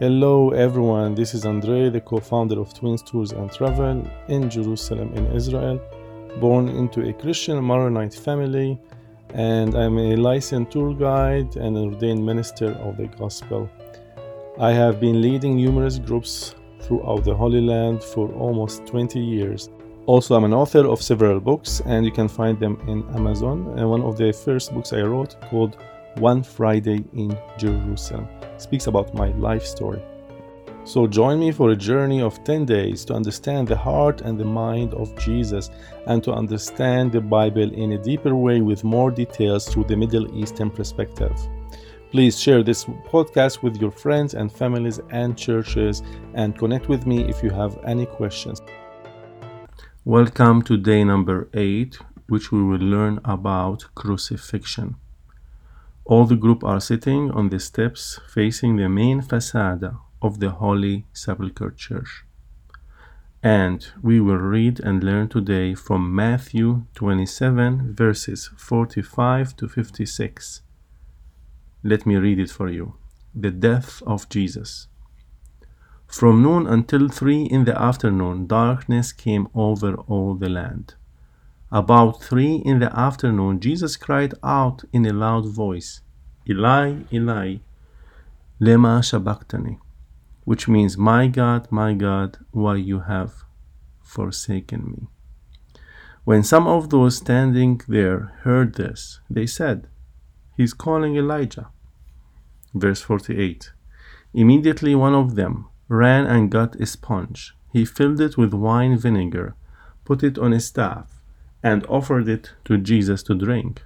Hello everyone, this is Andre, the co-founder of Twins Tours and Travel in Jerusalem in Israel, born into a Christian Maronite family, and I'm a licensed tour guide and an ordained minister of the gospel. I have been leading numerous groups throughout the Holy Land for almost 20 years. Also, I'm an author of several books, and you can find them in Amazon. And one of the first books I wrote, called One Friday in Jerusalem speaks about my life story. So join me for a journey of 10 days to understand the heart and the mind of Jesus and to understand the Bible in a deeper way with more details through the Middle Eastern perspective. Please share this podcast with your friends and families and churches and connect with me if you have any questions. Welcome to day number 8, which we will learn about crucifixion. All the group are sitting on the steps facing the main facade of the Holy Sepulchre Church. And we will read and learn today from Matthew 27, verses 45 to 56. Let me read it for you. The death of Jesus. From noon until three in the afternoon, darkness came over all the land. About three in the afternoon, Jesus cried out in a loud voice, Eli, Eli, lema sabachthani, which means, My God, my God, why you have forsaken me. When some of those standing there heard this, they said, He's calling Elijah. Verse 48 Immediately one of them ran and got a sponge. He filled it with wine vinegar, put it on a staff, and offered it to Jesus to drink.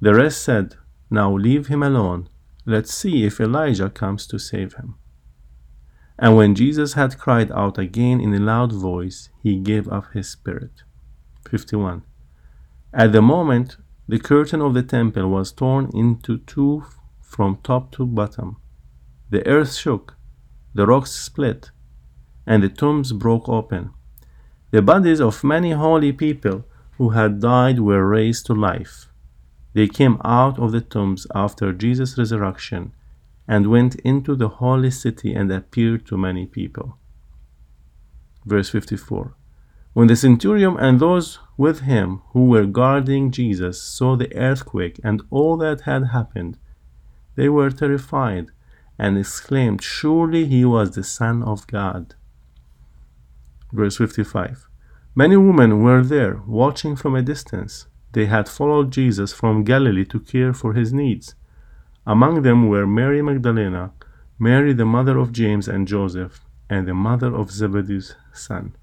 The rest said, Now leave him alone. Let's see if Elijah comes to save him. And when Jesus had cried out again in a loud voice, he gave up his spirit. 51. At the moment, the curtain of the temple was torn into two from top to bottom. The earth shook, the rocks split, and the tombs broke open. The bodies of many holy people who had died were raised to life. They came out of the tombs after Jesus' resurrection and went into the holy city and appeared to many people. Verse 54 When the centurion and those with him who were guarding Jesus saw the earthquake and all that had happened, they were terrified and exclaimed, Surely he was the Son of God. Verse 55 Many women were there, watching from a distance. They had followed Jesus from Galilee to care for his needs. Among them were Mary Magdalena, Mary the mother of James and Joseph, and the mother of Zebedee's son.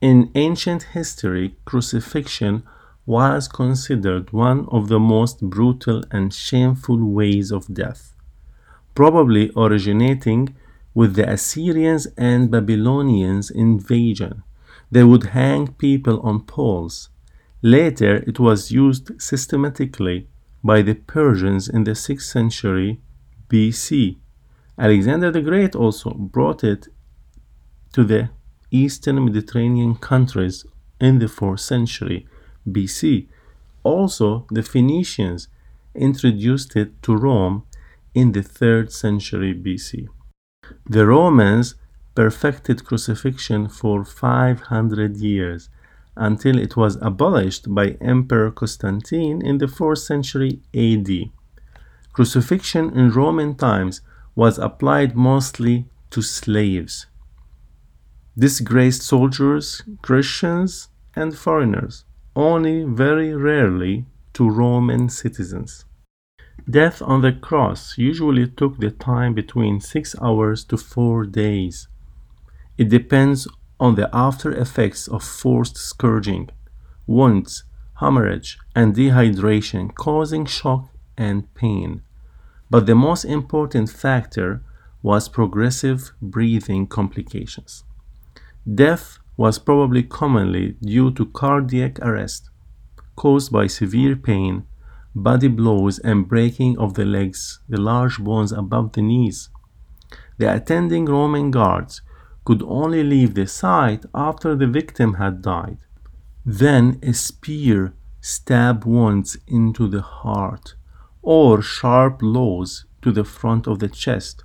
In ancient history, crucifixion was considered one of the most brutal and shameful ways of death, probably originating with the Assyrians and Babylonians invasion. They would hang people on poles. Later, it was used systematically by the Persians in the 6th century BC. Alexander the Great also brought it to the eastern Mediterranean countries in the 4th century BC. Also, the Phoenicians introduced it to Rome in the 3rd century BC. The Romans perfected crucifixion for 500 years until it was abolished by Emperor Constantine in the 4th century AD. Crucifixion in Roman times was applied mostly to slaves, disgraced soldiers, Christians, and foreigners, only very rarely to Roman citizens. Death on the cross usually took the time between six hours to four days. It depends on the after effects of forced scourging, wounds, hemorrhage, and dehydration causing shock and pain. But the most important factor was progressive breathing complications. Death was probably commonly due to cardiac arrest caused by severe pain, body blows, and breaking of the legs, the large bones above the knees. The attending Roman guards could only leave the site after the victim had died. Then a spear stab wounds into the heart or sharp blows to the front of the chest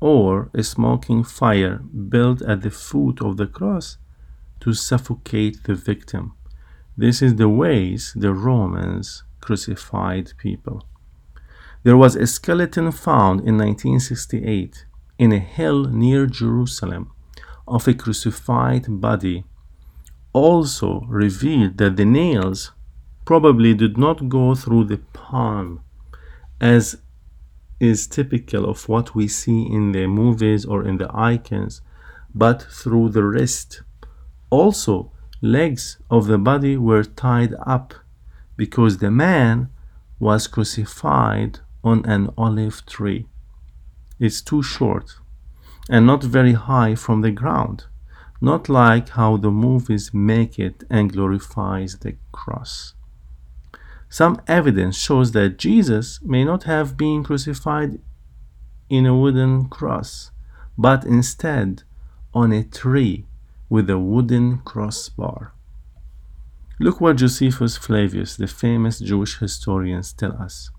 or a smoking fire built at the foot of the cross to suffocate the victim. This is the ways the Romans crucified people. There was a skeleton found in 1968 in a hill near Jerusalem of a crucified body. Also revealed that the nails probably did not go through the palm as is typical of what we see in the movies or in the icons, but through the wrist. Also, legs of the body were tied up because the man was crucified on an olive tree. It's too short and not very high from the ground, not like how the movies make it and glorifies the cross. Some evidence shows that Jesus may not have been crucified in a wooden cross, but instead on a tree with a wooden crossbar. Look what Josephus Flavius, the famous Jewish historian, tells us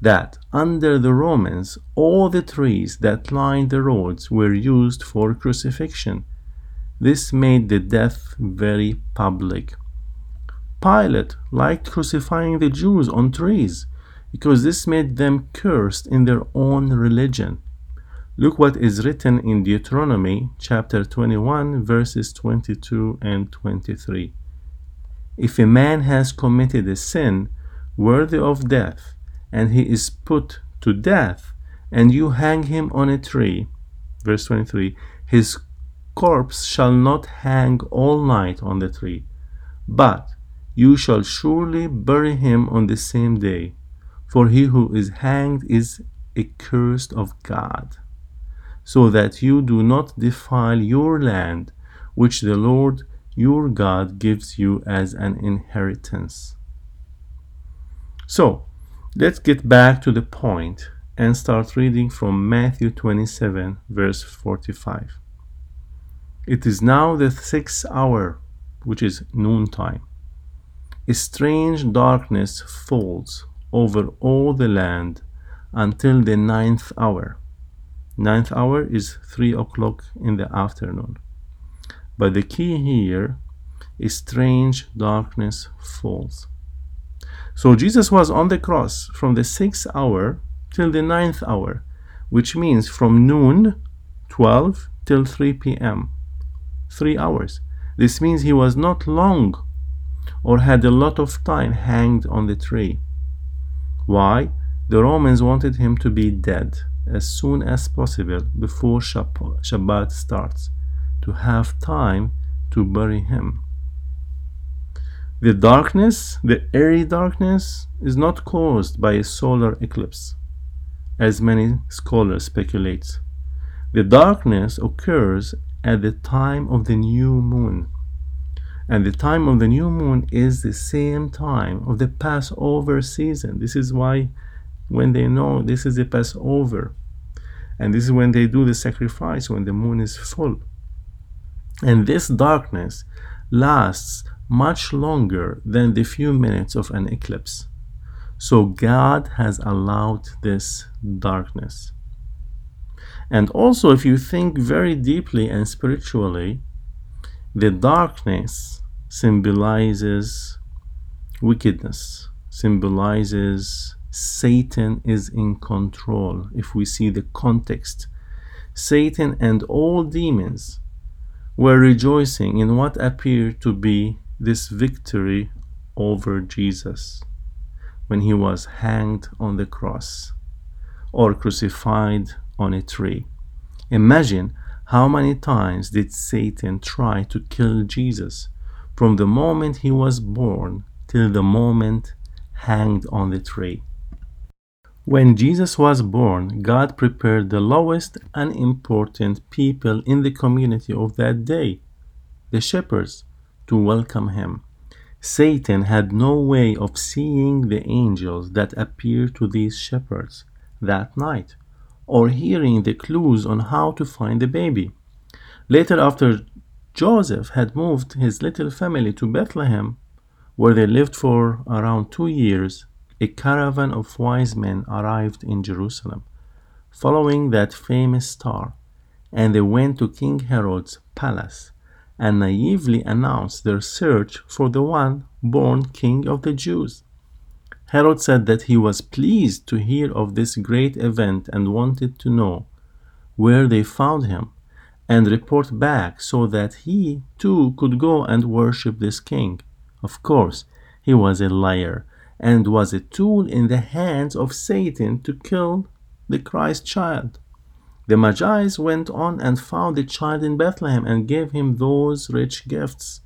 that under the Romans all the trees that lined the roads were used for crucifixion. This made the death very public. Pilate liked crucifying the Jews on trees because this made them cursed in their own religion. Look what is written in Deuteronomy chapter 21, verses 22 and 23. If a man has committed a sin worthy of death, and he is put to death, and you hang him on a tree, verse 23, his corpse shall not hang all night on the tree, but you shall surely bury him on the same day, for he who is hanged is accursed of God so that you do not defile your land, which the Lord your God gives you as an inheritance. So, let's get back to the point and start reading from Matthew 27, verse 45. It is now the sixth hour, which is noontime. A strange darkness falls over all the land until the ninth hour ninth hour is 3 o'clock in the afternoon. But the key here is strange darkness falls. So Jesus was on the cross from the sixth hour till the ninth hour, which means from noon 12 till 3 p.m. Three hours. This means he was not long or had a lot of time hanged on the tree. Why? The Romans wanted him to be dead as soon as possible before Shabbat starts to have time to bury him. The darkness, the airy darkness, is not caused by a solar eclipse, as many scholars speculate. The darkness occurs at the time of the new moon. And the time of the new moon is the same time of the Passover season. This is why when they know this is the Passover. And this is when they do the sacrifice, when the moon is full. And this darkness lasts much longer than the few minutes of an eclipse. So God has allowed this darkness. And also, if you think very deeply and spiritually, the darkness symbolizes wickedness, symbolizes Satan is in control. If we see the context, Satan and all demons were rejoicing in what appeared to be this victory over Jesus when he was hanged on the cross or crucified on a tree. Imagine how many times did Satan try to kill Jesus from the moment he was born till the moment hanged on the tree. When Jesus was born, God prepared the lowest unimportant people in the community of that day, the shepherds, to welcome him. Satan had no way of seeing the angels that appeared to these shepherds that night, or hearing the clues on how to find the baby. Later, after Joseph had moved his little family to Bethlehem, where they lived for around two years, a caravan of wise men arrived in Jerusalem. following that famous star, and they went to King Herod's palace and naively announced their search for the one born king of the Jews. Herod said that he was pleased to hear of this great event and wanted to know where they found him and report back so that he too could go and worship this king. Of course, he was a liar and was a tool in the hands of Satan to kill the Christ child. The Magi went on and found the child in Bethlehem and gave him those rich gifts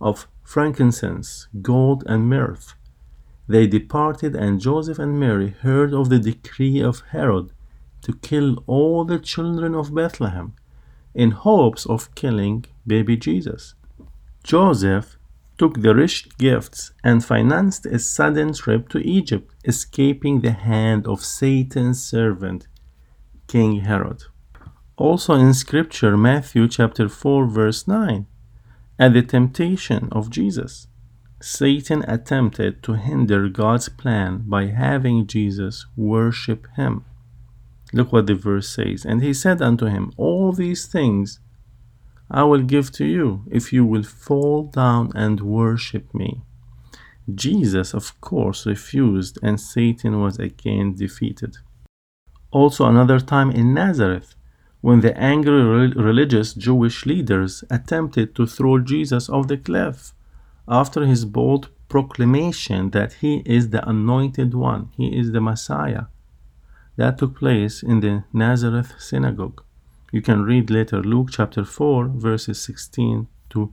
of frankincense, gold, and myrrh. They departed, and Joseph and Mary heard of the decree of Herod to kill all the children of Bethlehem in hopes of killing baby Jesus. Joseph took the rich gifts and financed a sudden trip to Egypt, escaping the hand of Satan's servant, King Herod. Also in scripture, Matthew chapter 4 verse 9, at the temptation of Jesus, Satan attempted to hinder God's plan by having Jesus worship him. Look what the verse says. And he said unto him, All these things I will give to you if you will fall down and worship me. Jesus, of course, refused, and Satan was again defeated. Also, another time in Nazareth, when the angry religious Jewish leaders attempted to throw Jesus off the cliff after his bold proclamation that he is the anointed one, he is the Messiah. That took place in the Nazareth synagogue. You can read later Luke chapter 4, verses 16 to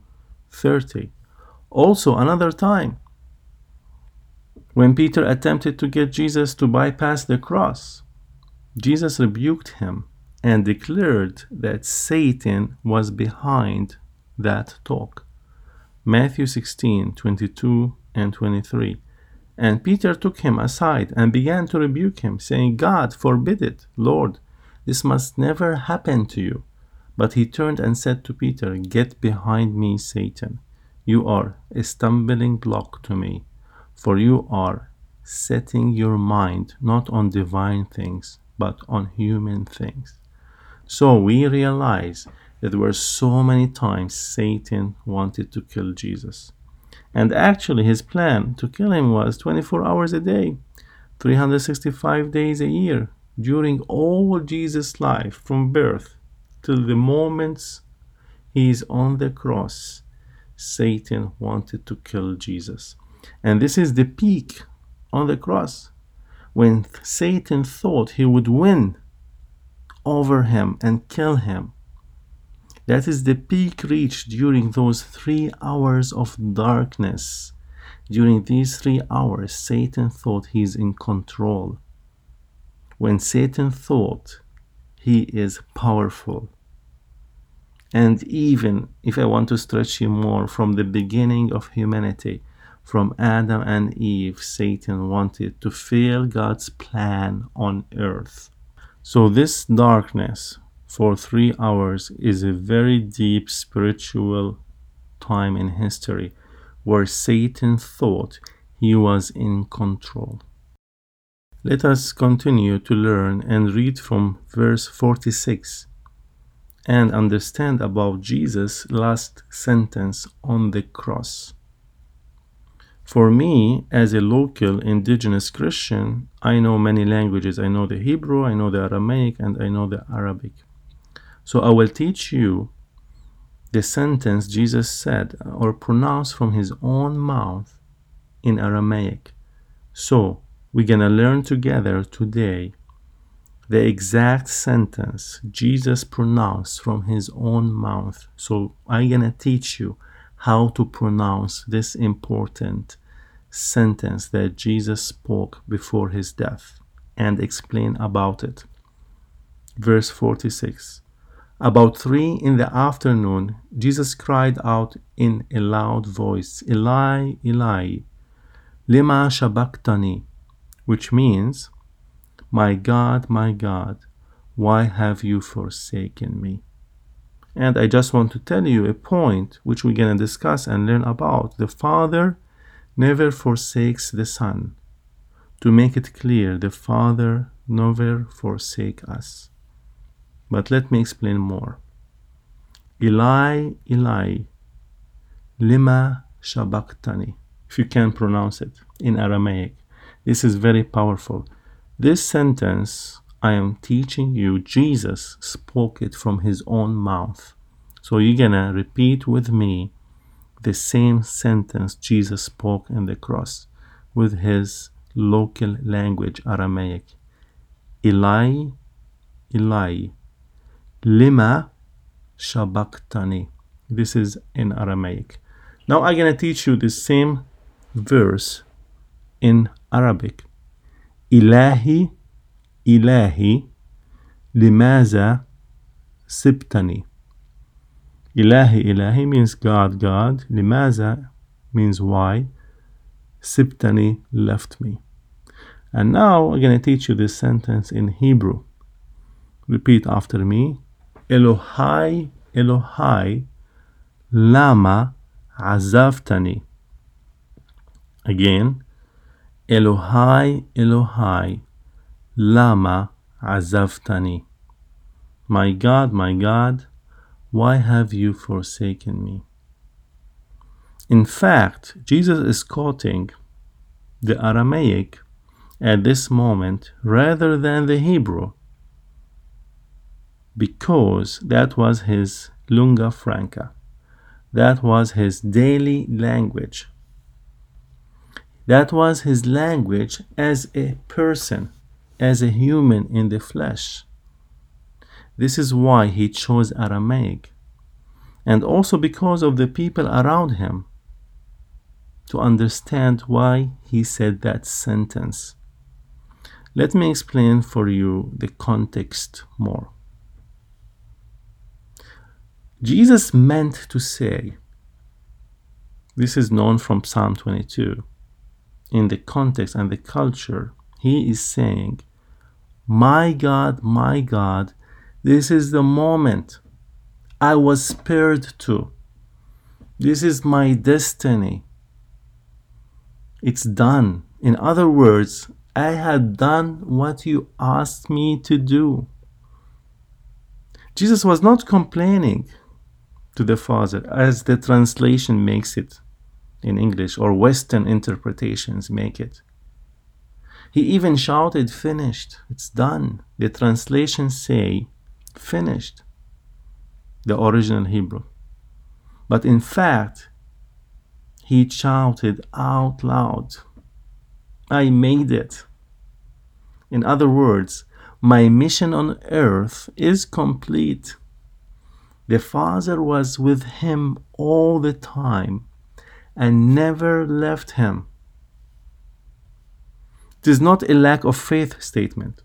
30. Also, another time, when Peter attempted to get Jesus to bypass the cross, Jesus rebuked him and declared that Satan was behind that talk. Matthew 16 22 and 23. And Peter took him aside and began to rebuke him, saying, God forbid it, Lord, this must never happen to you. But he turned and said to Peter, Get behind me, Satan. You are a stumbling block to me, for you are setting your mind not on divine things, but on human things. So we realize that there were so many times Satan wanted to kill Jesus. And actually, his plan to kill him was 24 hours a day, 365 days a year, during all Jesus' life, from birth till the moments he is on the cross. Satan wanted to kill Jesus. And this is the peak on the cross when Satan thought he would win over him and kill him. That is the peak reached during those three hours of darkness. During these three hours, Satan thought he is in control. When Satan thought he is powerful. And even if I want to stretch you more from the beginning of humanity, from Adam and Eve, Satan wanted to fail God's plan on earth. So, this darkness for three hours is a very deep spiritual time in history where Satan thought he was in control. Let us continue to learn and read from verse 46 and understand about Jesus' last sentence on the cross. For me, as a local indigenous Christian, I know many languages. I know the Hebrew, I know the Aramaic, and I know the Arabic. So I will teach you the sentence Jesus said or pronounced from his own mouth in Aramaic. So we're going to learn together today the exact sentence Jesus pronounced from his own mouth. So I'm going to teach you how to pronounce this important sentence that Jesus spoke before his death and explain about it. Verse 46 about three in the afternoon, Jesus cried out in a loud voice, Eli, Eli, lima sabachthani, which means, My God, my God, why have you forsaken me? And I just want to tell you a point which we're going to discuss and learn about. The Father never forsakes the Son. to make it clear the Father never forsake us. But let me explain more. Eli, Eli, lima shabaktani. If you can pronounce it in Aramaic. This is very powerful. This sentence I am teaching you, Jesus spoke it from his own mouth. So you're gonna repeat with me the same sentence Jesus spoke in the cross with his local language, Aramaic. Eli, Eli, lima shabaktani. This is in Aramaic. Now I'm gonna teach you the same verse in Arabic. Ilahi, Ilahi, limaza sibtani. Ilahi, Ilahi means God, God. Limaza means why. Sibtani left me. And now I'm going to teach you this sentence in Hebrew. Repeat after me. Elohai, Elohai, lama azaftani. Again. Elohai, Elohai, lama azaftani. My God, my God, why have you forsaken me? In fact, Jesus is quoting the Aramaic at this moment rather than the Hebrew because that was his lingua franca. That was his daily language. That was his language as a person, as a human in the flesh. This is why he chose Aramaic, and also because of the people around him to understand why he said that sentence. Let me explain for you the context more. Jesus meant to say, this is known from Psalm 22. In the context and the culture, he is saying, My God, my God, this is the moment I was spared to. This is my destiny. It's done. In other words, I had done what you asked me to do. Jesus was not complaining to the Father, as the translation makes it in English, or Western interpretations make it. He even shouted, Finished, it's done. The translations say, Finished, the original Hebrew. But in fact, he shouted out loud, I made it. In other words, my mission on earth is complete. The Father was with him all the time and never left him. It is not a lack of faith statement.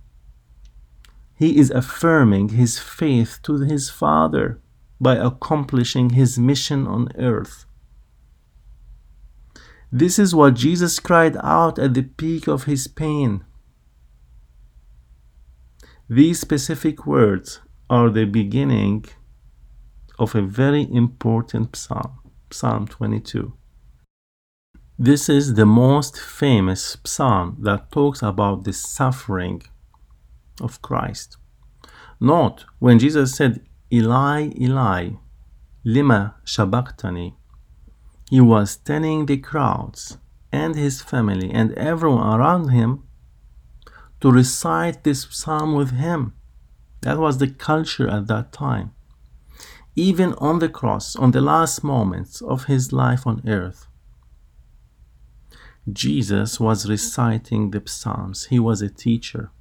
He is affirming his faith to his Father by accomplishing his mission on earth. This is what Jesus cried out at the peak of his pain. These specific words are the beginning of a very important psalm, Psalm 22. This is the most famous psalm that talks about the suffering of Christ. Note when Jesus said, Eli, Eli, lima shabaktani, he was telling the crowds and his family and everyone around him to recite this psalm with him. That was the culture at that time. Even on the cross, on the last moments of his life on earth, Jesus was reciting the Psalms. He was a teacher.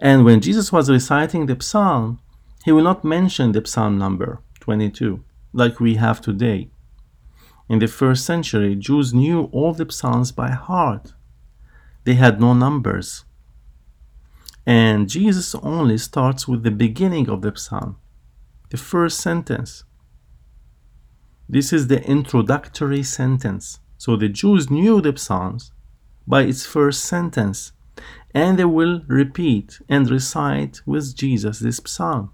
And when Jesus was reciting the Psalm, he will not mention the Psalm number 22 like we have today. In the first century, Jews knew all the Psalms by heart. They had no numbers. And Jesus only starts with the beginning of the Psalm, the first sentence. This is the introductory sentence. So the Jews knew the Psalms by its first sentence, and they will repeat and recite with Jesus this psalm.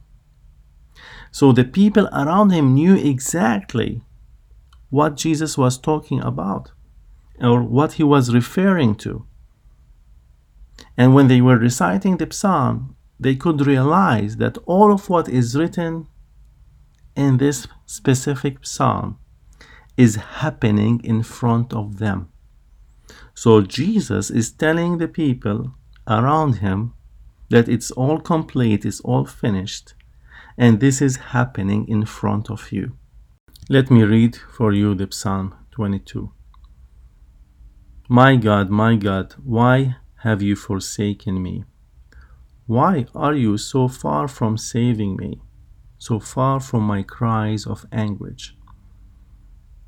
So the people around him knew exactly what Jesus was talking about or what he was referring to. And when they were reciting the psalm, they could realize that all of what is written in this specific psalm is happening in front of them. So Jesus is telling the people around him that it's all complete, it's all finished, and this is happening in front of you. Let me read for you the Psalm 22. My God, my God, why have you forsaken me? Why are you so far from saving me, so far from my cries of anguish?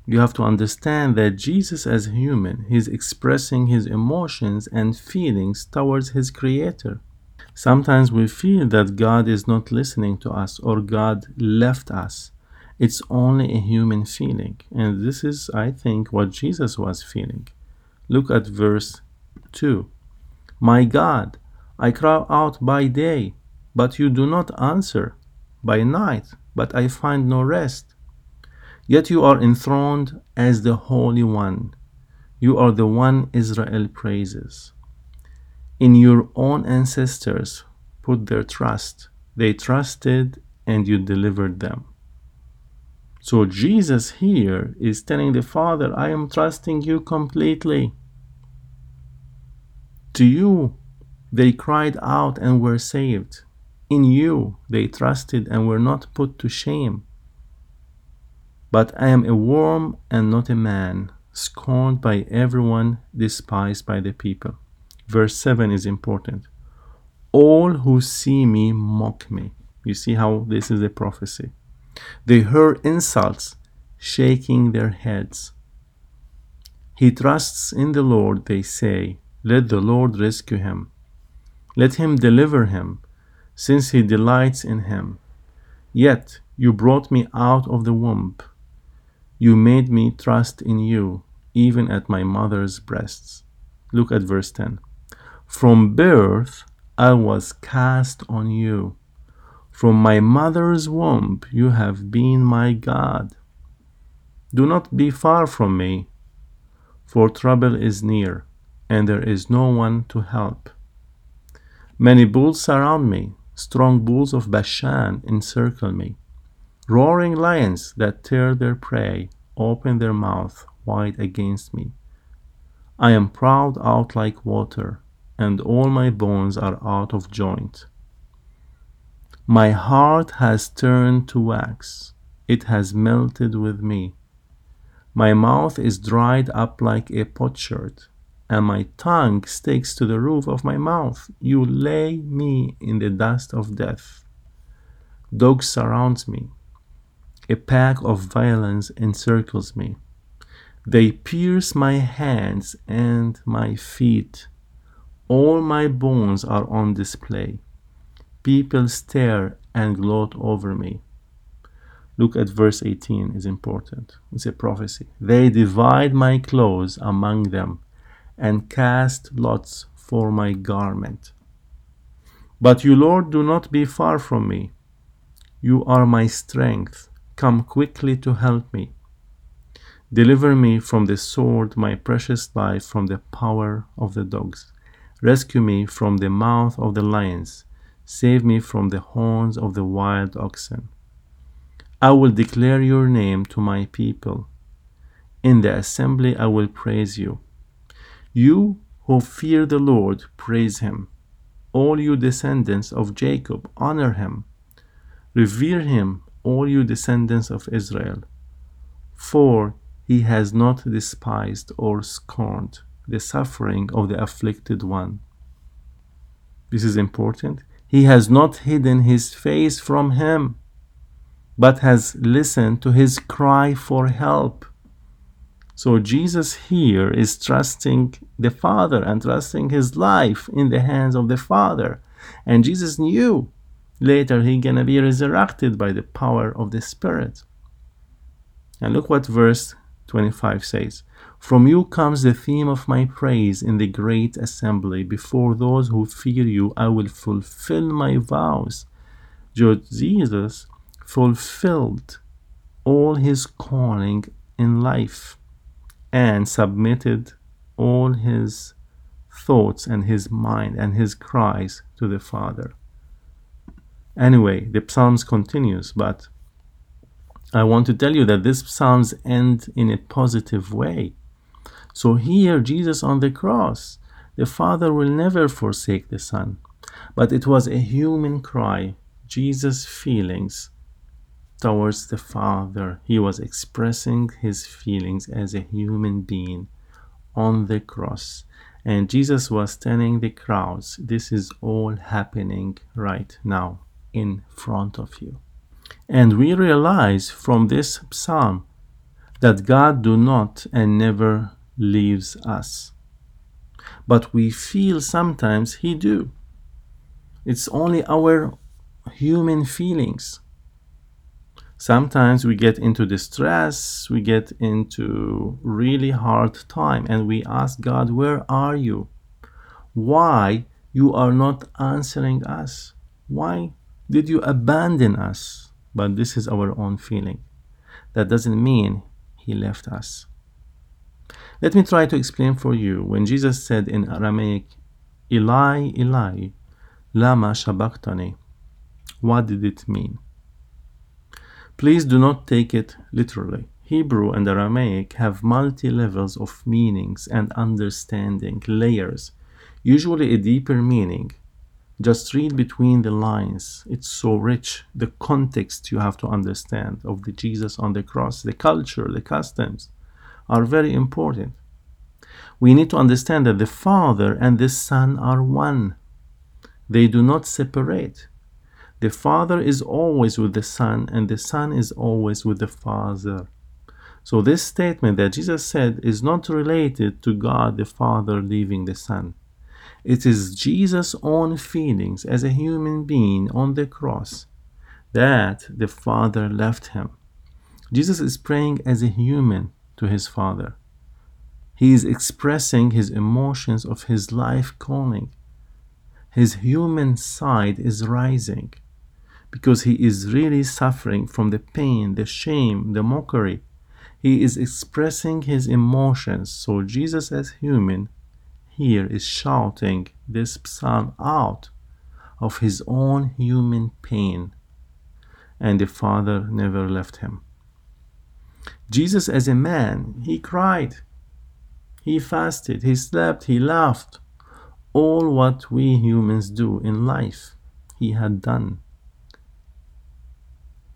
You have to understand that Jesus, as human, is expressing his emotions and feelings towards his Creator. Sometimes we feel that God is not listening to us or God left us. It's only a human feeling. And this is, I think, what Jesus was feeling. Look at verse 2. My God, I cry out by day, but you do not answer, by night, but I find no rest. Yet you are enthroned as the Holy One. You are the one Israel praises. In your own ancestors put their trust. They trusted and you delivered them. So Jesus here is telling the Father, I am trusting you completely. To you they cried out and were saved. In you they trusted and were not put to shame. But I am a worm and not a man, scorned by everyone, despised by the people. Verse 7 is important. All who see me mock me. You see how this is a prophecy. They heard insults, shaking their heads. He trusts in the Lord, they say. Let the Lord rescue him. Let him deliver him, since he delights in him. Yet you brought me out of the womb. You made me trust in you, even at my mother's breasts. Look at verse 10. From birth I was cast on you. From my mother's womb you have been my God. Do not be far from me, for trouble is near, and there is no one to help. Many bulls surround me, strong bulls of Bashan encircle me. Roaring lions that tear their prey open their mouth wide against me. I am proud out like water, and all my bones are out of joint. My heart has turned to wax, it has melted with me. My mouth is dried up like a potsherd and my tongue sticks to the roof of my mouth. You lay me in the dust of death. Dogs surround me. A pack of violence encircles me. They pierce my hands and my feet. All my bones are on display. People stare and gloat over me. Look at verse 18 is important. It's a prophecy. They divide my clothes among them and cast lots for my garment. But you, Lord, do not be far from me. You are my strength. Come quickly to help me. Deliver me from the sword, my precious life, from the power of the dogs. Rescue me from the mouth of the lions. Save me from the horns of the wild oxen. I will declare your name to my people. In the assembly I will praise you. You who fear the Lord, praise him. All you descendants of Jacob, honor him. Revere him, all you descendants of Israel. For he has not despised or scorned the suffering of the afflicted one. This is important. He has not hidden his face from him, but has listened to his cry for help. So Jesus here is trusting the Father and trusting his life in the hands of the Father. And Jesus knew later he gonna be resurrected by the power of the Spirit. And look what verse 25 says. From you comes the theme of my praise in the great assembly. Before those who fear you, I will fulfill my vows. Jesus fulfilled all his calling in life and submitted all his thoughts and his mind and his cries to the Father. Anyway, the Psalms continues, but I want to tell you that this Psalms end in a positive way. So here, Jesus on the cross, the Father will never forsake the Son. But it was a human cry, Jesus' feelings towards the Father. He was expressing his feelings as a human being on the cross. And Jesus was telling the crowds, This is all happening right now in front of you. And we realize from this psalm that God do not and never leaves us. But we feel sometimes he do. It's only our human feelings. Sometimes we get into distress, we get into really hard time and we ask God, "Where are you? Why you are not answering us? Why did you abandon us?" But this is our own feeling. That doesn't mean he left us. Let me try to explain for you when Jesus said in Aramaic, Eli, Eli, Lama Shabachthani. What did it mean? Please do not take it literally. Hebrew and Aramaic have multi levels of meanings and understanding, layers, usually a deeper meaning. Just read between the lines. It's so rich. The context you have to understand of the Jesus on the cross, the culture, the customs are very important. We need to understand that the Father and the Son are one. They do not separate. The Father is always with the Son, and the Son is always with the Father. So, this statement that Jesus said is not related to God the Father leaving the Son. It is Jesus' own feelings as a human being on the cross that the Father left him. Jesus is praying as a human to his Father. He is expressing his emotions of his life calling. His human side is rising because he is really suffering from the pain, the shame, the mockery. He is expressing his emotions. So Jesus, as human, here is shouting this psalm out of his own human pain. And the Father never left him. Jesus, as a man, he cried, he fasted, he slept, he laughed. All what we humans do in life, he had done.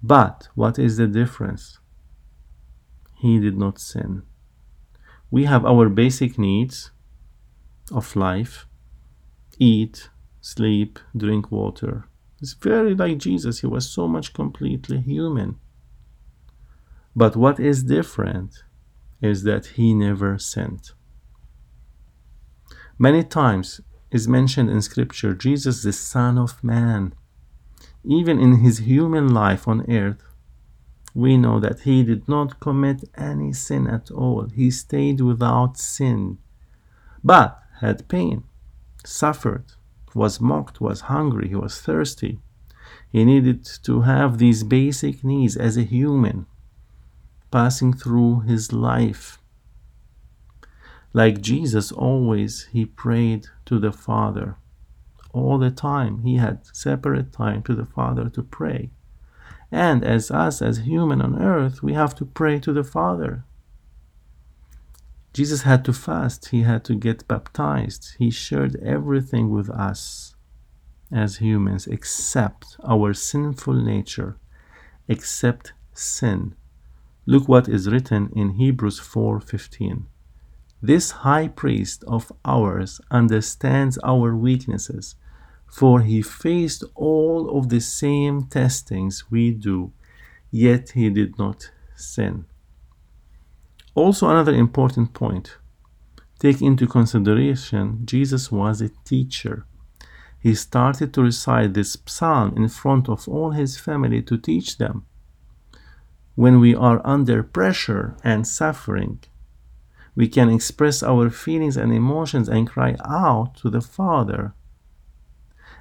But what is the difference? He did not sin. We have our basic needs of life eat, sleep, drink water. It's very like Jesus. He was so much completely human. But what is different is that he never sinned. Many times is mentioned in scripture Jesus, the Son of Man. Even in his human life on earth, we know that he did not commit any sin at all. He stayed without sin, but had pain, suffered, was mocked, was hungry, he was thirsty. He needed to have these basic needs as a human passing through his life. Like Jesus, always he prayed to the Father. All the time he had separate time to the Father to pray. And as us, as human on earth, we have to pray to the Father. Jesus had to fast, he had to get baptized, he shared everything with us as humans except our sinful nature, except sin. Look what is written in Hebrews 4:15. This high priest of ours understands our weaknesses, for he faced all of the same testings we do, yet he did not sin. Also, another important point take into consideration Jesus was a teacher. He started to recite this psalm in front of all his family to teach them when we are under pressure and suffering, we can express our feelings and emotions and cry out to the Father.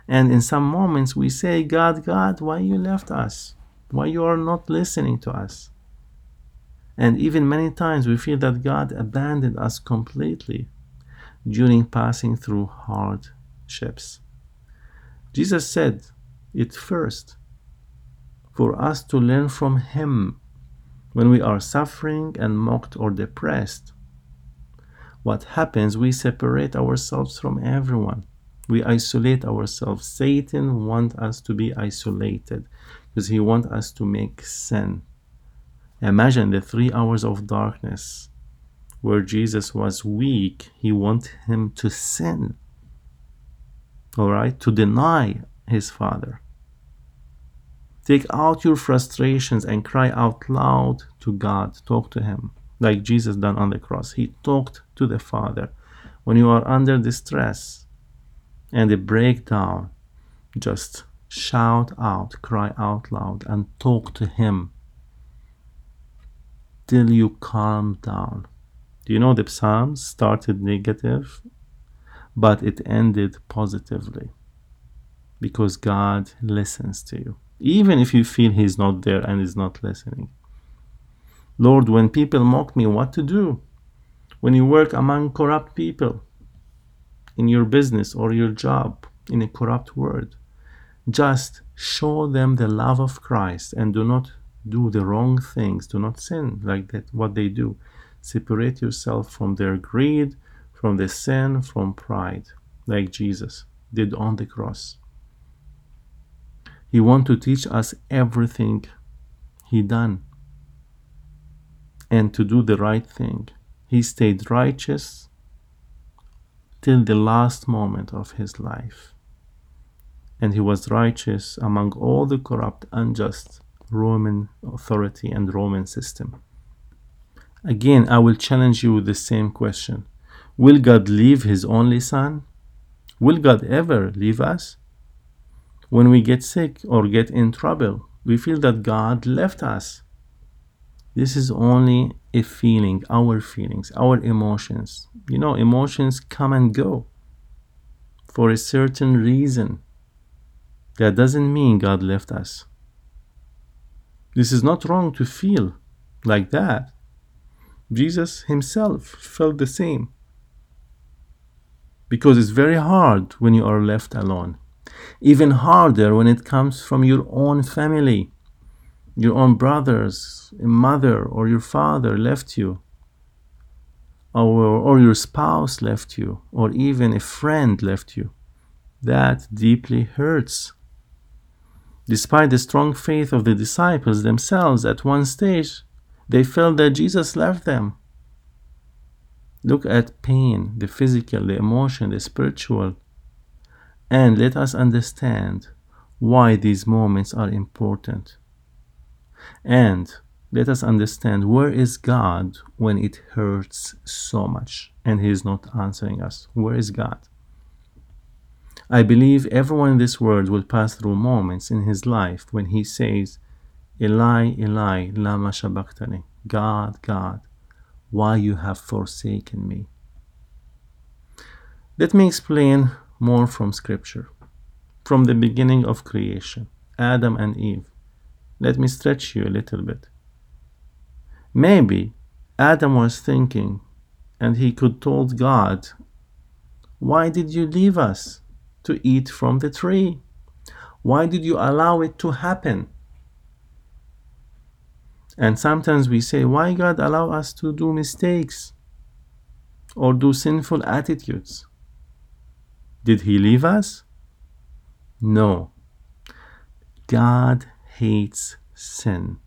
And in some moments we say, God, God, why you left us? Why you are not listening to us? And even many times we feel that God abandoned us completely. during passing through hardships. Jesus said it first for us to learn from Him when we are suffering and mocked or depressed. What happens? We separate ourselves from everyone. We isolate ourselves. Satan wants us to be isolated because he wants us to make sin. Imagine the three hours of darkness where Jesus was weak. He wanted him to sin. All right? To deny his Father. Take out your frustrations and cry out loud to God. Talk to Him, like Jesus done on the cross. He talked to the Father. When you are under distress and a breakdown, just shout out, cry out loud, and talk to Him till you calm down. Do you know the Psalms started negative, but it ended positively because God listens to you even if you feel he's not there and is not listening. Lord, when people mock me, what to do? When you work among corrupt people in your business or your job in a corrupt world, just show them the love of Christ and do not do the wrong things. Do not sin like that, what they do. Separate yourself from their greed, from the sin, from pride, like Jesus did on the cross. He want to teach us everything he done and to do the right thing. He stayed righteous till the last moment of his life. And he was righteous among all the corrupt, unjust Roman authority and Roman system. Again, I will challenge you with the same question Will God leave his only son? Will God ever leave us? When we get sick or get in trouble, we feel that God left us. This is only a feeling, our feelings, our emotions. You know, emotions come and go for a certain reason. That doesn't mean God left us. This is not wrong to feel like that. Jesus himself felt the same. Because it's very hard when you are left alone even harder when it comes from your own family. Your own brothers, a mother, or your father left you, or, or your spouse left you, or even a friend left you. That deeply hurts. Despite the strong faith of the disciples themselves, at one stage, they felt that Jesus left them. Look at pain, the physical, the emotional, the spiritual, and let us understand why these moments are important. And let us understand where is God when it hurts so much and He is not answering us. Where is God? I believe everyone in this world will pass through moments in his life when he says, Eli, Eli, lama sabachthani, God, God, why you have forsaken me. Let me explain more from Scripture. From the beginning of creation, Adam and Eve. Let me stretch you a little bit. Maybe Adam was thinking, and he could told God, Why did you leave us to eat from the tree? Why did you allow it to happen? And sometimes we say, Why God allow us to do mistakes or do sinful attitudes? Did he leave us? No. God hates sin.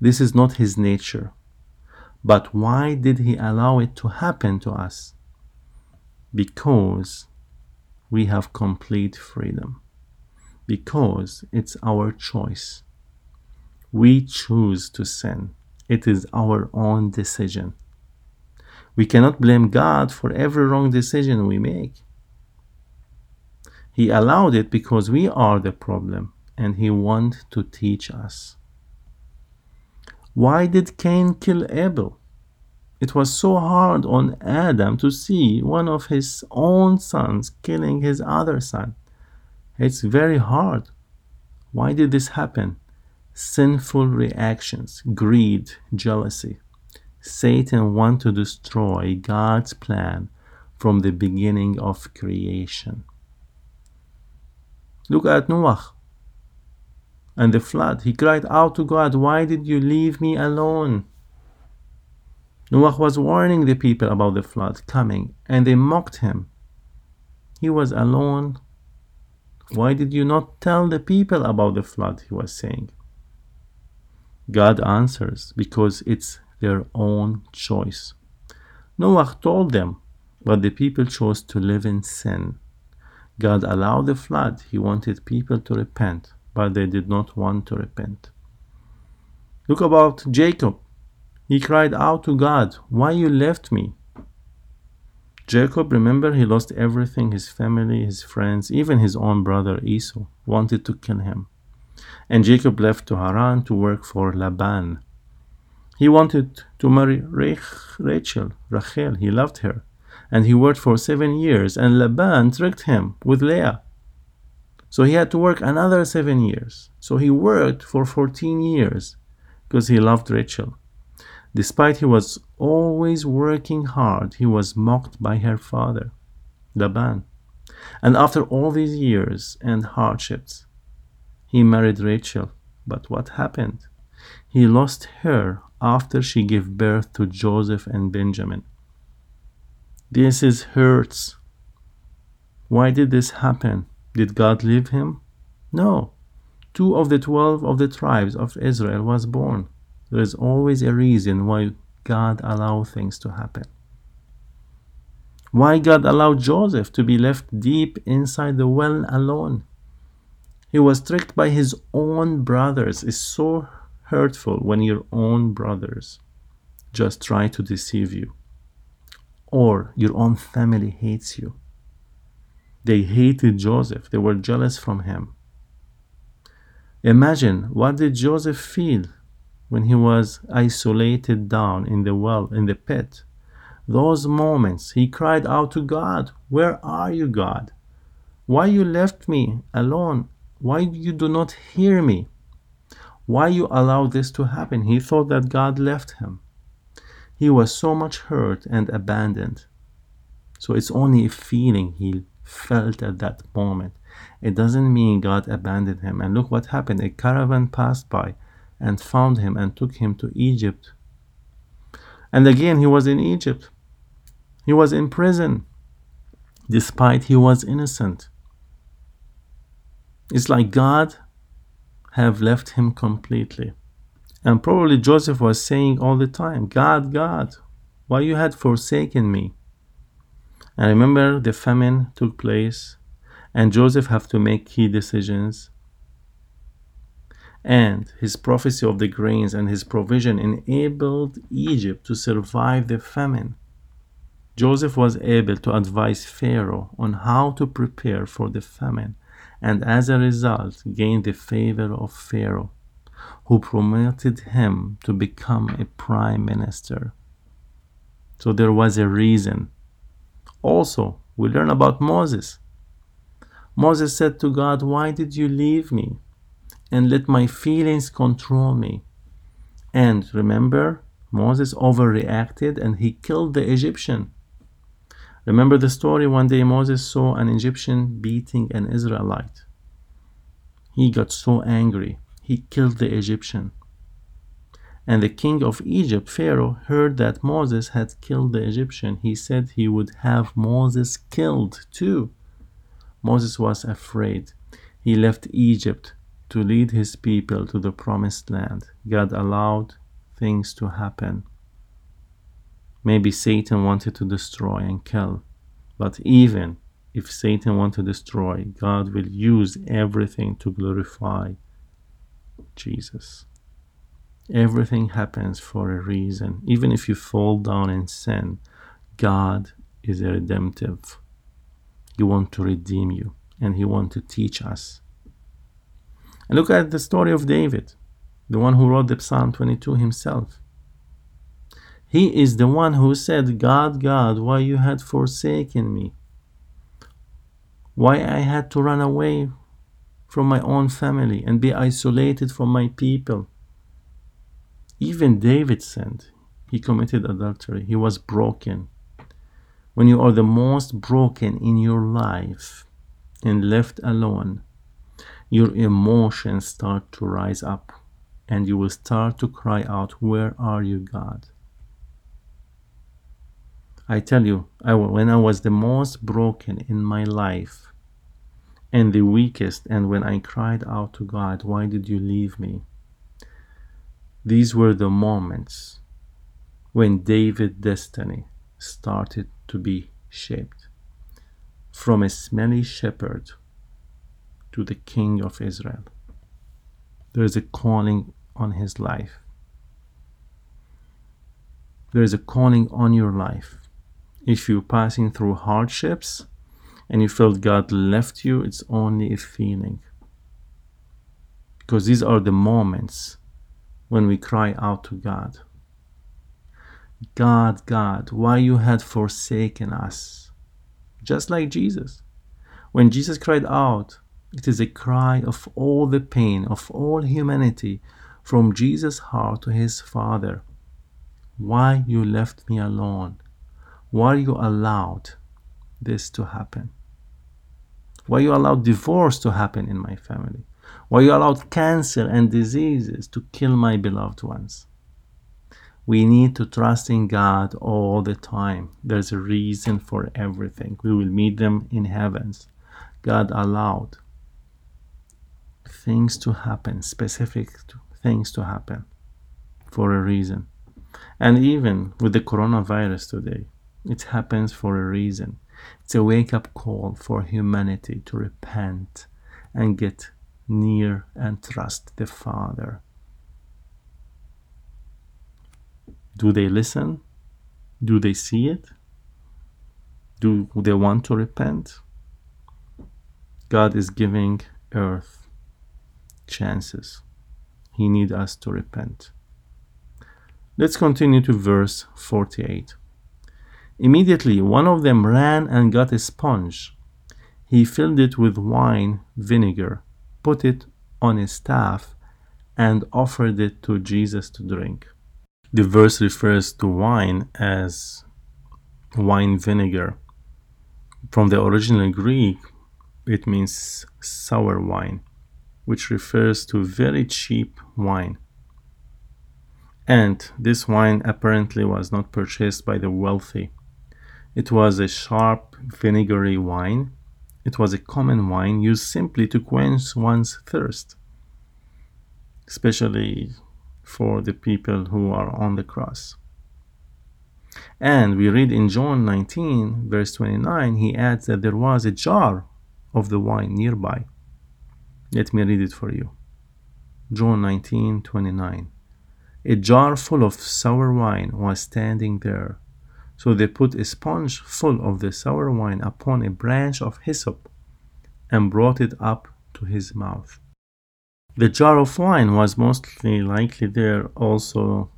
This is not his nature. But why did he allow it to happen to us? Because we have complete freedom. Because it's our choice. We choose to sin. It is our own decision. We cannot blame God for every wrong decision we make. He allowed it because we are the problem and he wants to teach us. Why did Cain kill Abel? It was so hard on Adam to see one of his own sons killing his other son. It's very hard. Why did this happen? Sinful reactions, greed, jealousy. Satan wanted to destroy God's plan from the beginning of creation. Look at Noah and the flood. He cried out to God, Why did you leave me alone? Noah was warning the people about the flood coming, and they mocked him. He was alone. Why did you not tell the people about the flood? He was saying. God answers, Because it's their own choice. Noah told them, but the people chose to live in sin. God allowed the flood. He wanted people to repent, but they did not want to repent. Look about Jacob. He cried out to God, Why you left me? Jacob, remember, he lost everything his family, his friends, even his own brother Esau wanted to kill him. And Jacob left to Haran to work for Laban. He wanted to marry Rachel, Rachel, he loved her and he worked for seven years, and Laban tricked him with Leah. So he had to work another seven years. So he worked for 14 years because he loved Rachel. Despite he was always working hard, he was mocked by her father, Laban. And after all these years and hardships, he married Rachel. But what happened? He lost her after she gave birth to Joseph and Benjamin. This is hurts. Why did this happen? Did God leave him? No. Two of the twelve of the tribes of Israel was born. There is always a reason why God allowed things to happen. Why God allowed Joseph to be left deep inside the well alone? He was tricked by his own brothers. It's so hurtful when your own brothers just try to deceive you or your own family hates you. They hated Joseph, they were jealous from him. Imagine what did Joseph feel when he was isolated down in the well, in the pit. Those moments he cried out to God, Where are you, God? Why you left me alone? Why you do not hear me? Why you allow this to happen? He thought that God left him. He was so much hurt and abandoned. So it's only a feeling he felt at that moment. It doesn't mean God abandoned him. And look what happened. A caravan passed by and found him and took him to Egypt. And again, he was in Egypt. He was in prison, despite he was innocent. It's like God have left him completely. And probably Joseph was saying all the time, God, God, why you had forsaken me? And remember the famine took place and Joseph have to make key decisions. And his prophecy of the grains and his provision enabled Egypt to survive the famine. Joseph was able to advise Pharaoh on how to prepare for the famine and as a result gained the favor of Pharaoh who promoted him to become a prime minister. So there was a reason. Also, we learn about Moses. Moses said to God, Why did you leave me and let my feelings control me? And remember, Moses overreacted and he killed the Egyptian. Remember the story one day Moses saw an Egyptian beating an Israelite. He got so angry he killed the Egyptian. And the king of Egypt, Pharaoh, heard that Moses had killed the Egyptian. He said he would have Moses killed too. Moses was afraid. He left Egypt to lead his people to the promised land. God allowed things to happen. Maybe Satan wanted to destroy and kill, but even if Satan wanted to destroy, God will use everything to glorify Jesus. Everything happens for a reason. Even if you fall down in sin, God is a redemptive. He wants to redeem you and He wants to teach us. And look at the story of David, the one who wrote the Psalm 22 himself. He is the one who said, God, God, why you had forsaken me? Why I had to run away from my own family and be isolated from my people. Even David sinned. He committed adultery. He was broken. when you are the most broken in your life and left alone, your emotions start to rise up and you will start to cry out, Where are you, God? I tell you, I, when I was the most broken in my life and the weakest, and when I cried out to God, Why did you leave me? These were the moments when David's destiny started to be shaped from a smelly shepherd to the king of Israel. There is a calling on his life. There is a calling on your life. If you're passing through hardships and you felt God left you, it's only a feeling. Because these are the moments when we cry out to God. God, God, why you had forsaken us? Just like Jesus. When Jesus cried out, it is a cry of all the pain of all humanity from Jesus' heart to his Father. Why you left me alone? Why you allowed this to happen? Why you allowed divorce to happen in my family? Why you allowed cancer and diseases to kill my beloved ones? We need to trust in God all the time. There's a reason for everything. We will meet them in heavens. God allowed things to happen, specific things to happen for a reason. And even with the coronavirus today, it happens for a reason. It's a wake up call for humanity to repent and get near and trust the Father. Do they listen? Do they see it? Do they want to repent? God is giving earth chances. He needs us to repent. Let's continue to verse 48. Immediately one of them ran and got a sponge. He filled it with wine vinegar, put it on a staff, and offered it to Jesus to drink. The verse refers to wine as wine vinegar. From the original Greek, it means sour wine, which refers to very cheap wine. And this wine apparently was not purchased by the wealthy. It was a sharp, vinegary wine. It was a common wine used simply to quench one's thirst, especially for the people who are on the cross. And we read in John 19, verse 29, he adds that there was a jar of the wine nearby. Let me read it for you. John 19:29. A jar full of sour wine was standing there. So they put a sponge full of the sour wine upon a branch of hyssop and brought it up to his mouth. The jar of wine was mostly likely there also,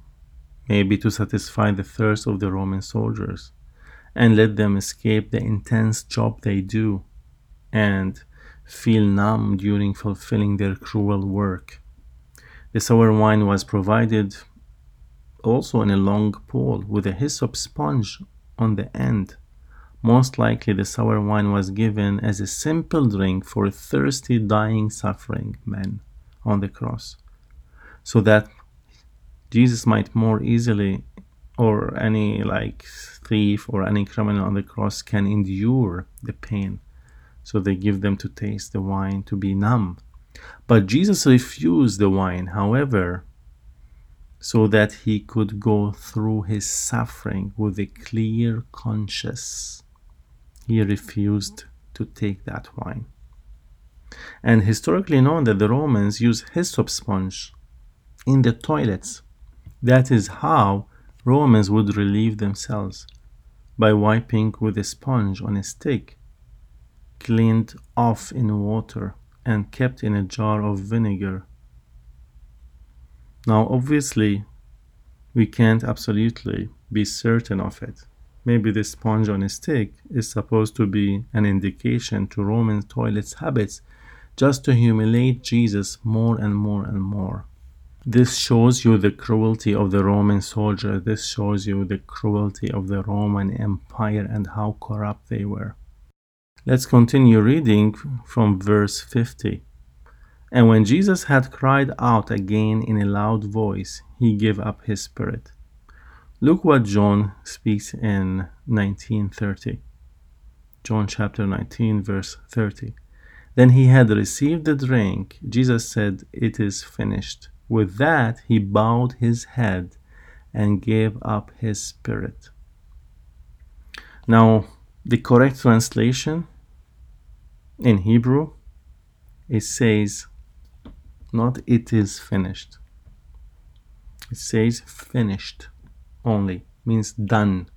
maybe to satisfy the thirst of the Roman soldiers and let them escape the intense job they do and feel numb during fulfilling their cruel work. The sour wine was provided also in a long pole with a hyssop sponge on the end. Most likely, the sour wine was given as a simple drink for thirsty, dying, suffering men on the cross, so that Jesus might more easily, or any like thief or any criminal on the cross can endure the pain. So they give them to taste the wine to be numb. But Jesus refused the wine, however, so that he could go through his suffering with a clear conscience. He refused to take that wine and historically known that the Romans used hyssop sponge in the toilets. That is how Romans would relieve themselves by wiping with a sponge on a stick, cleaned off in water and kept in a jar of vinegar. Now, obviously, we can't absolutely be certain of it. Maybe the sponge on a stick is supposed to be an indication to Roman toilets habits just to humiliate Jesus more and more and more. This shows you the cruelty of the Roman soldier. This shows you the cruelty of the Roman Empire and how corrupt they were. Let's continue reading from verse 50. And when Jesus had cried out again in a loud voice, he gave up his spirit. Look what John speaks in 1930. John chapter 19, verse 30. Then he had received the drink. Jesus said, It is finished. With that, he bowed his head and gave up his spirit. Now, the correct translation in Hebrew, it says, not it is finished. It says finished only, means done,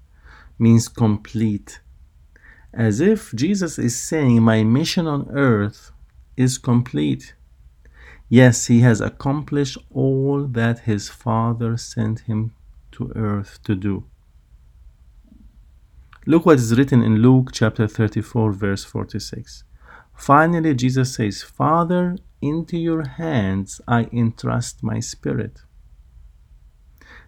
means complete. As if Jesus is saying, My mission on earth is complete. Yes, he has accomplished all that his Father sent him to earth to do. Look what is written in Luke chapter 34, verse 46. Finally, Jesus says, Father, into your hands I entrust my spirit.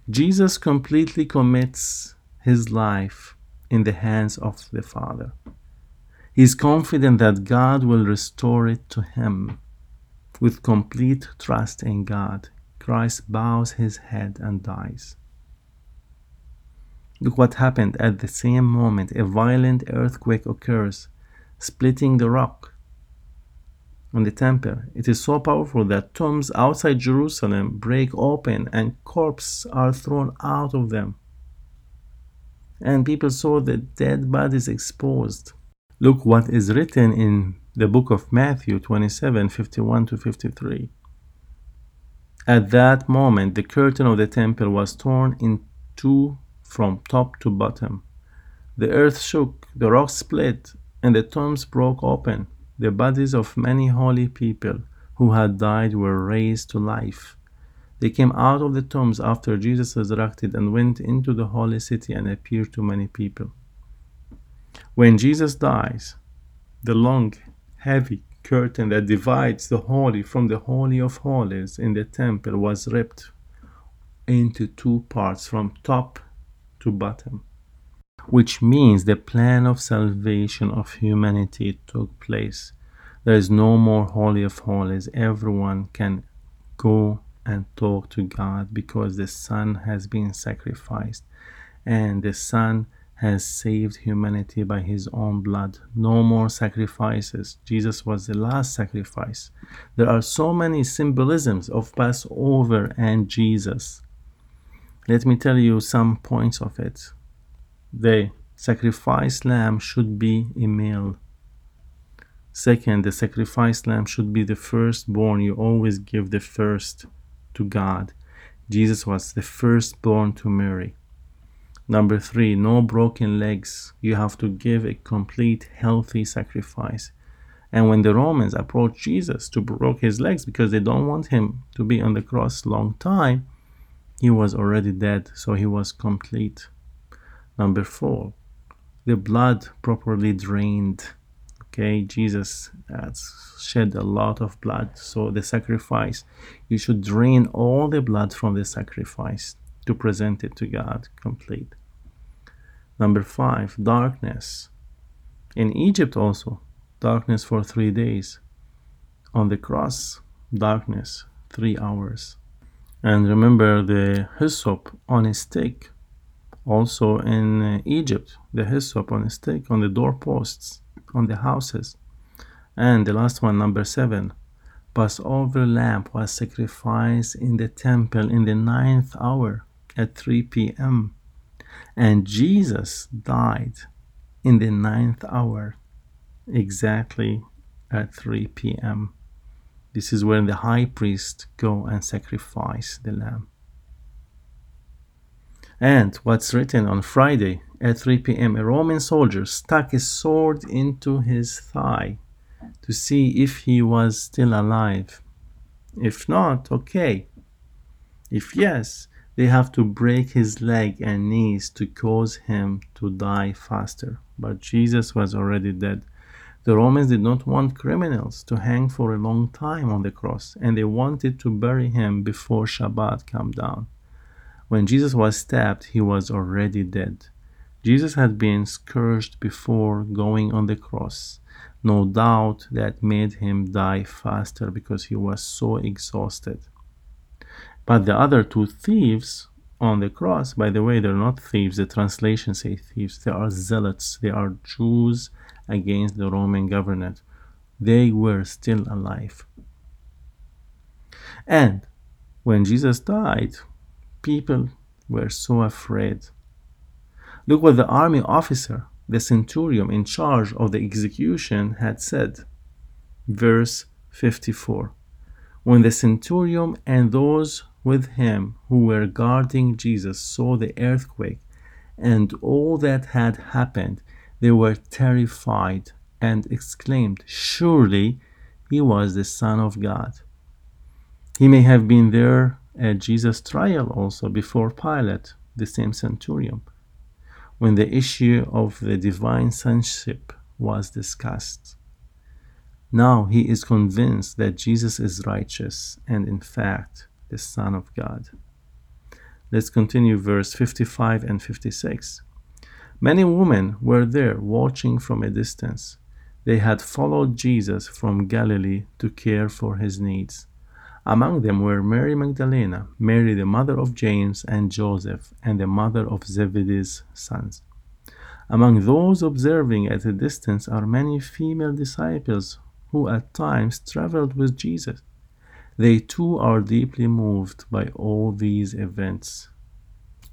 Jesus completely commits his life in the hands of the Father. He is confident that God will restore it to him. With complete trust in God, Christ bows his head and dies. Look what happened at the same moment. A violent earthquake occurs, splitting the rock on the temple. It is so powerful that tombs outside Jerusalem break open and corpses are thrown out of them. And people saw the dead bodies exposed. Look what is written in the book of Matthew 27 51 to 53. At that moment, the curtain of the temple was torn in two from top to bottom. The earth shook, the rocks split, and the tombs broke open. The bodies of many holy people who had died were raised to life. They came out of the tombs after Jesus resurrected and went into the holy city and appeared to many people. When Jesus dies, the long, heavy curtain that divides the holy from the holy of holies in the temple was ripped into two parts from top to bottom which means the plan of salvation of humanity took place. There is no more Holy of Holies. Everyone can go and talk to God because the Son has been sacrificed and the Son has saved humanity by his own blood. No more sacrifices. Jesus was the last sacrifice. There are so many symbolisms of Passover and Jesus. Let me tell you some points of it. The sacrifice lamb should be a male. Second, the sacrifice lamb should be the firstborn. You always give the first to God. Jesus was the firstborn to Mary. Number three, no broken legs. You have to give a complete, healthy sacrifice. And when the Romans approached Jesus to break his legs because they don't want him to be on the cross long time, he was already dead, so he was complete. Number four, the blood properly drained. Okay, Jesus shed a lot of blood, so the sacrifice, you should drain all the blood from the sacrifice to present it to God complete. Number five, darkness. In Egypt also, darkness for three days. On the cross, darkness, three hours. And remember the hyssop on a stick also in uh, Egypt, the hyssop on a stick on the doorposts, on the houses. And the last one, number seven, Passover lamb was sacrificed in the temple in the ninth hour at 3 p.m. And Jesus died in the ninth hour, exactly at 3 p.m. This is when the high priest go and sacrifice the lamb. And what's written on Friday at 3 p.m. a Roman soldier stuck a sword into his thigh to see if he was still alive. If not, okay. If yes, they have to break his leg and knees to cause him to die faster. But Jesus was already dead. The Romans did not want criminals to hang for a long time on the cross, and they wanted to bury him before Shabbat came down. When Jesus was stabbed, he was already dead. Jesus had been scourged before going on the cross. No doubt that made him die faster because he was so exhausted. But the other two thieves on the cross, by the way, they're not thieves. The translation say thieves. They are zealots. They are Jews against the Roman government. They were still alive. And when Jesus died, people were so afraid. Look what the army officer, the centurion in charge of the execution, had said. Verse 54 When the centurion and those with him who were guarding Jesus saw the earthquake and all that had happened, they were terrified and exclaimed, Surely he was the Son of God. He may have been there at Jesus' trial also before Pilate, the same centurion, when the issue of the divine sonship was discussed. Now he is convinced that Jesus is righteous and, in fact, the Son of God. Let's continue verse 55 and 56. Many women were there watching from a distance. They had followed Jesus from Galilee to care for his needs. Among them were Mary Magdalene, Mary the mother of James and Joseph, and the mother of Zebedee's sons. Among those observing at a distance are many female disciples who at times traveled with Jesus. They too are deeply moved by all these events.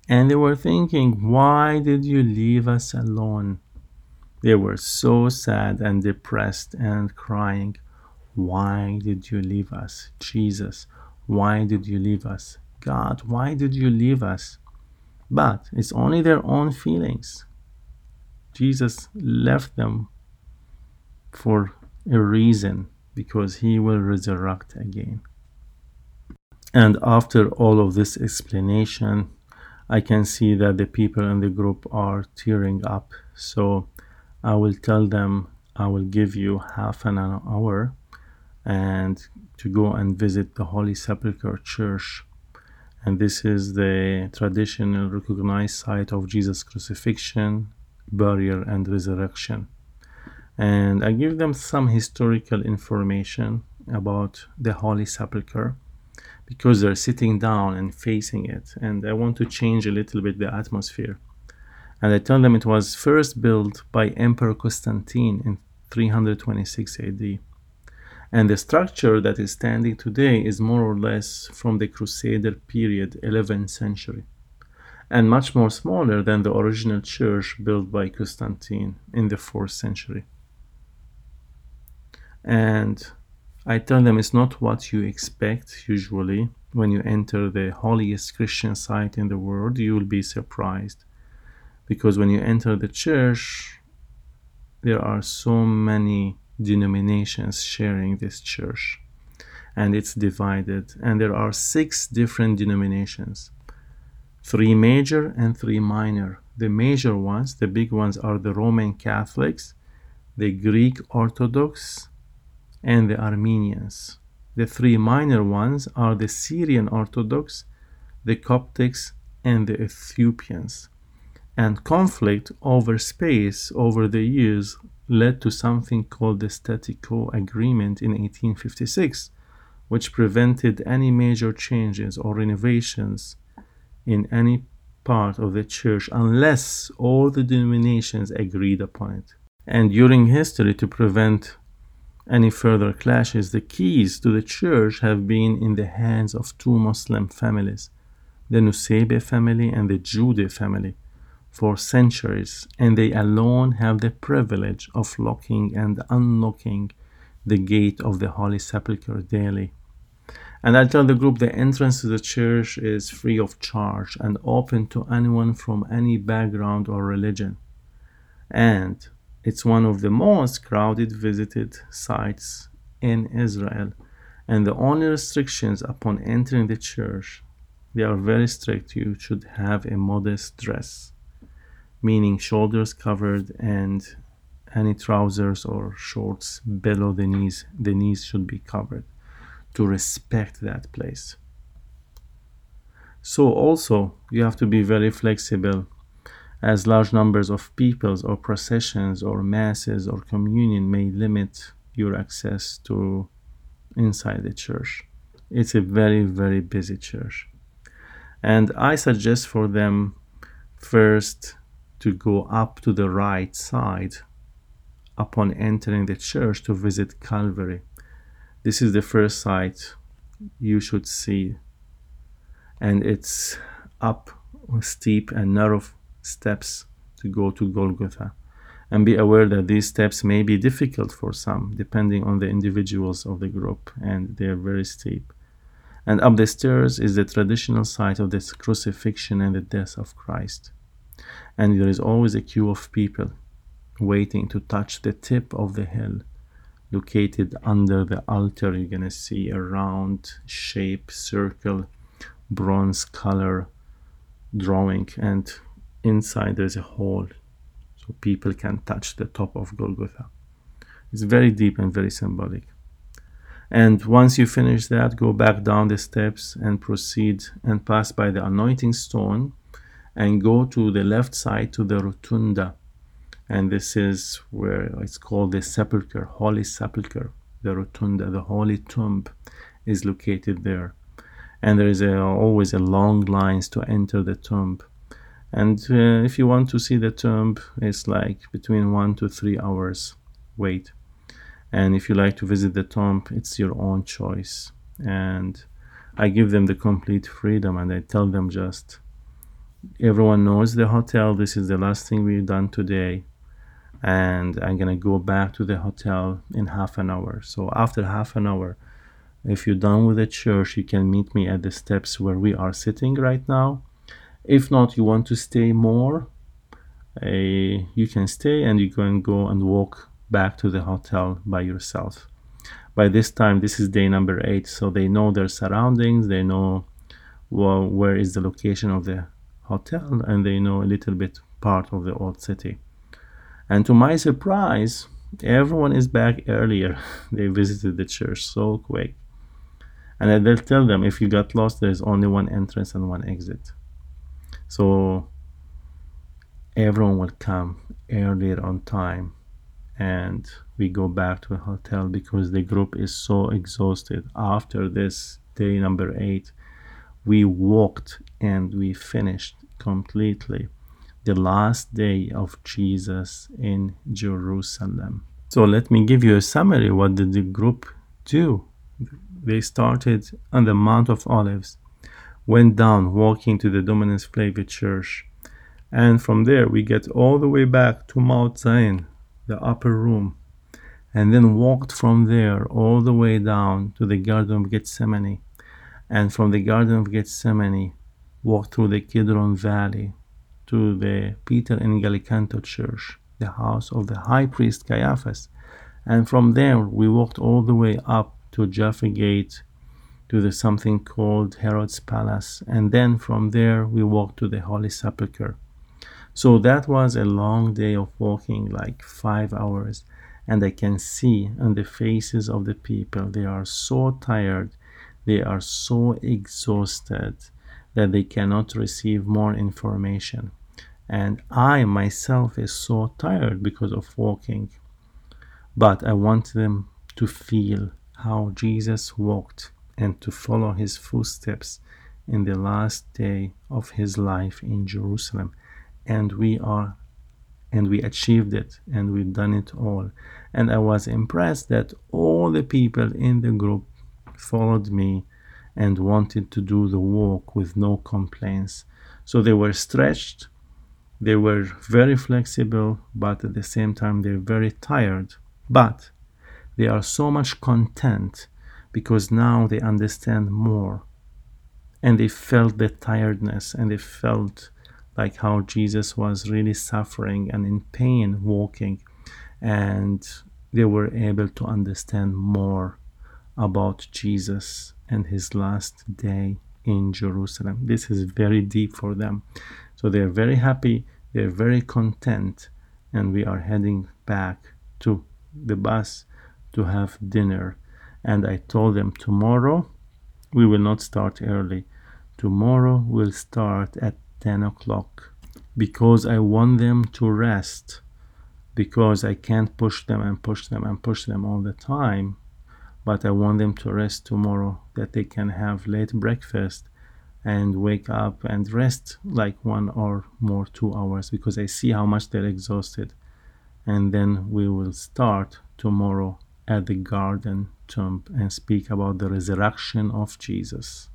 And they were thinking, Why did you leave us alone? They were so sad and depressed and crying, Why did you leave us? Jesus, why did you leave us? God, why did you leave us? But it's only their own feelings. Jesus left them for a reason because he will resurrect again. And after all of this explanation, I can see that the people in the group are tearing up. So I will tell them I will give you half an hour and to go and visit the Holy Sepulchre Church. And this is the traditional recognized site of Jesus' crucifixion, burial, and resurrection. And I give them some historical information about the Holy Sepulchre because they're sitting down and facing it. And I want to change a little bit the atmosphere. And I tell them it was first built by Emperor Constantine in 326 AD. And the structure that is standing today is more or less from the Crusader period, 11th century, and much more smaller than the original church built by Constantine in the 4th century. And I tell them it's not what you expect usually. When you enter the holiest Christian site in the world, you will be surprised. Because when you enter the church, there are so many denominations sharing this church. And it's divided. And there are six different denominations three major and three minor. The major ones, the big ones, are the Roman Catholics, the Greek Orthodox, and the Armenians. The three minor ones are the Syrian Orthodox, the Coptics, and the Ethiopians. And conflict over space over the years led to something called the Statu Quo Agreement in 1856, which prevented any major changes or renovations in any part of the church unless all the denominations agreed upon it. And during history, to prevent any further clashes, the keys to the church have been in the hands of two Muslim families, the Nusseibeh family and the Jude family, for centuries, and they alone have the privilege of locking and unlocking the gate of the Holy Sepulchre daily. And I tell the group the entrance to the church is free of charge and open to anyone from any background or religion. And it's one of the most crowded visited sites in Israel, and the only restrictions upon entering the church they are very strict. You should have a modest dress, meaning shoulders covered and any trousers or shorts below the knees. The knees should be covered to respect that place. So, also, you have to be very flexible as large numbers of peoples or processions or masses or communion may limit your access to inside the church. It's a very, very busy church. And I suggest for them first to go up to the right side upon entering the church to visit Calvary. This is the first site you should see, and it's up steep and narrow steps to go to Golgotha. And be aware that these steps may be difficult for some, depending on the individuals of the group, and they are very steep. And up the stairs is the traditional site of the crucifixion and the death of Christ. And there is always a queue of people waiting to touch the tip of the hill located under the altar. You're gonna see a round shape circle bronze color drawing and inside there's a hole so people can touch the top of golgotha. It's very deep and very symbolic. And once you finish that go back down the steps and proceed and pass by the anointing stone and go to the left side to the rotunda and this is where it's called the sepulchre, Holy Sepulchre. The rotunda, the holy tomb, is located there, and there is a, always a long lines to enter the tomb. And uh, if you want to see the tomb, it's like between one to three hours wait. And if you like to visit the tomb, it's your own choice. And I give them the complete freedom, and I tell them just everyone knows the hotel. This is the last thing we've done today and I'm gonna go back to the hotel in half an hour. So after half an hour, if you're done with the church, you can meet me at the steps where we are sitting right now. If not, you want to stay more, uh, you can stay and you can go and walk back to the hotel by yourself. By this time, this is day number eight, so they know their surroundings, they know well, where is the location of the hotel, and they know a little bit part of the old city. And to my surprise, everyone is back earlier. they visited the church so quick. And they'll tell them if you got lost, there's only one entrance and one exit. So everyone will come earlier on time and we go back to the hotel because the group is so exhausted after this day number eight we walked and we finished completely the last day of Jesus in Jerusalem. So let me give you a summary. What did the group do? They started on the Mount of Olives, went down walking to the Dominus Flevit Church, and from there we get all the way back to Mount Zion, the upper room, and then walked from there all the way down to the Garden of Gethsemane, and from the Garden of Gethsemane walked through the Kidron Valley, to the Peter in Gallicantu church, the house of the high priest Caiaphas. And from there, we walked all the way up to Jaffa Gate to the something called Herod's Palace. And then from there, we walked to the Holy Sepulchre. So that was a long day of walking, like five hours. And I can see on the faces of the people, they are so tired, they are so exhausted that they cannot receive more information and I myself is so tired because of walking. But I want them to feel how Jesus walked and to follow his footsteps in the last day of his life in Jerusalem. And we are and we achieved it and we've done it all. And I was impressed that all the people in the group followed me and wanted to do the walk with no complaints. So they were stretched they were very flexible, but at the same time, they're very tired. But they are so much content because now they understand more. And they felt the tiredness and they felt like how Jesus was really suffering and in pain walking. And they were able to understand more about Jesus and his last day in Jerusalem. This is very deep for them. So they're very happy, they're very content, and we are heading back to the bus to have dinner. And I told them tomorrow we will not start early. Tomorrow we'll start at 10 o'clock because I want them to rest because I can't push them and push them and push them all the time. But I want them to rest tomorrow that they can have late breakfast and wake up and rest like one or more two hours because I see how much they're exhausted. And then we will start tomorrow at the garden tomb um, and speak about the resurrection of Jesus.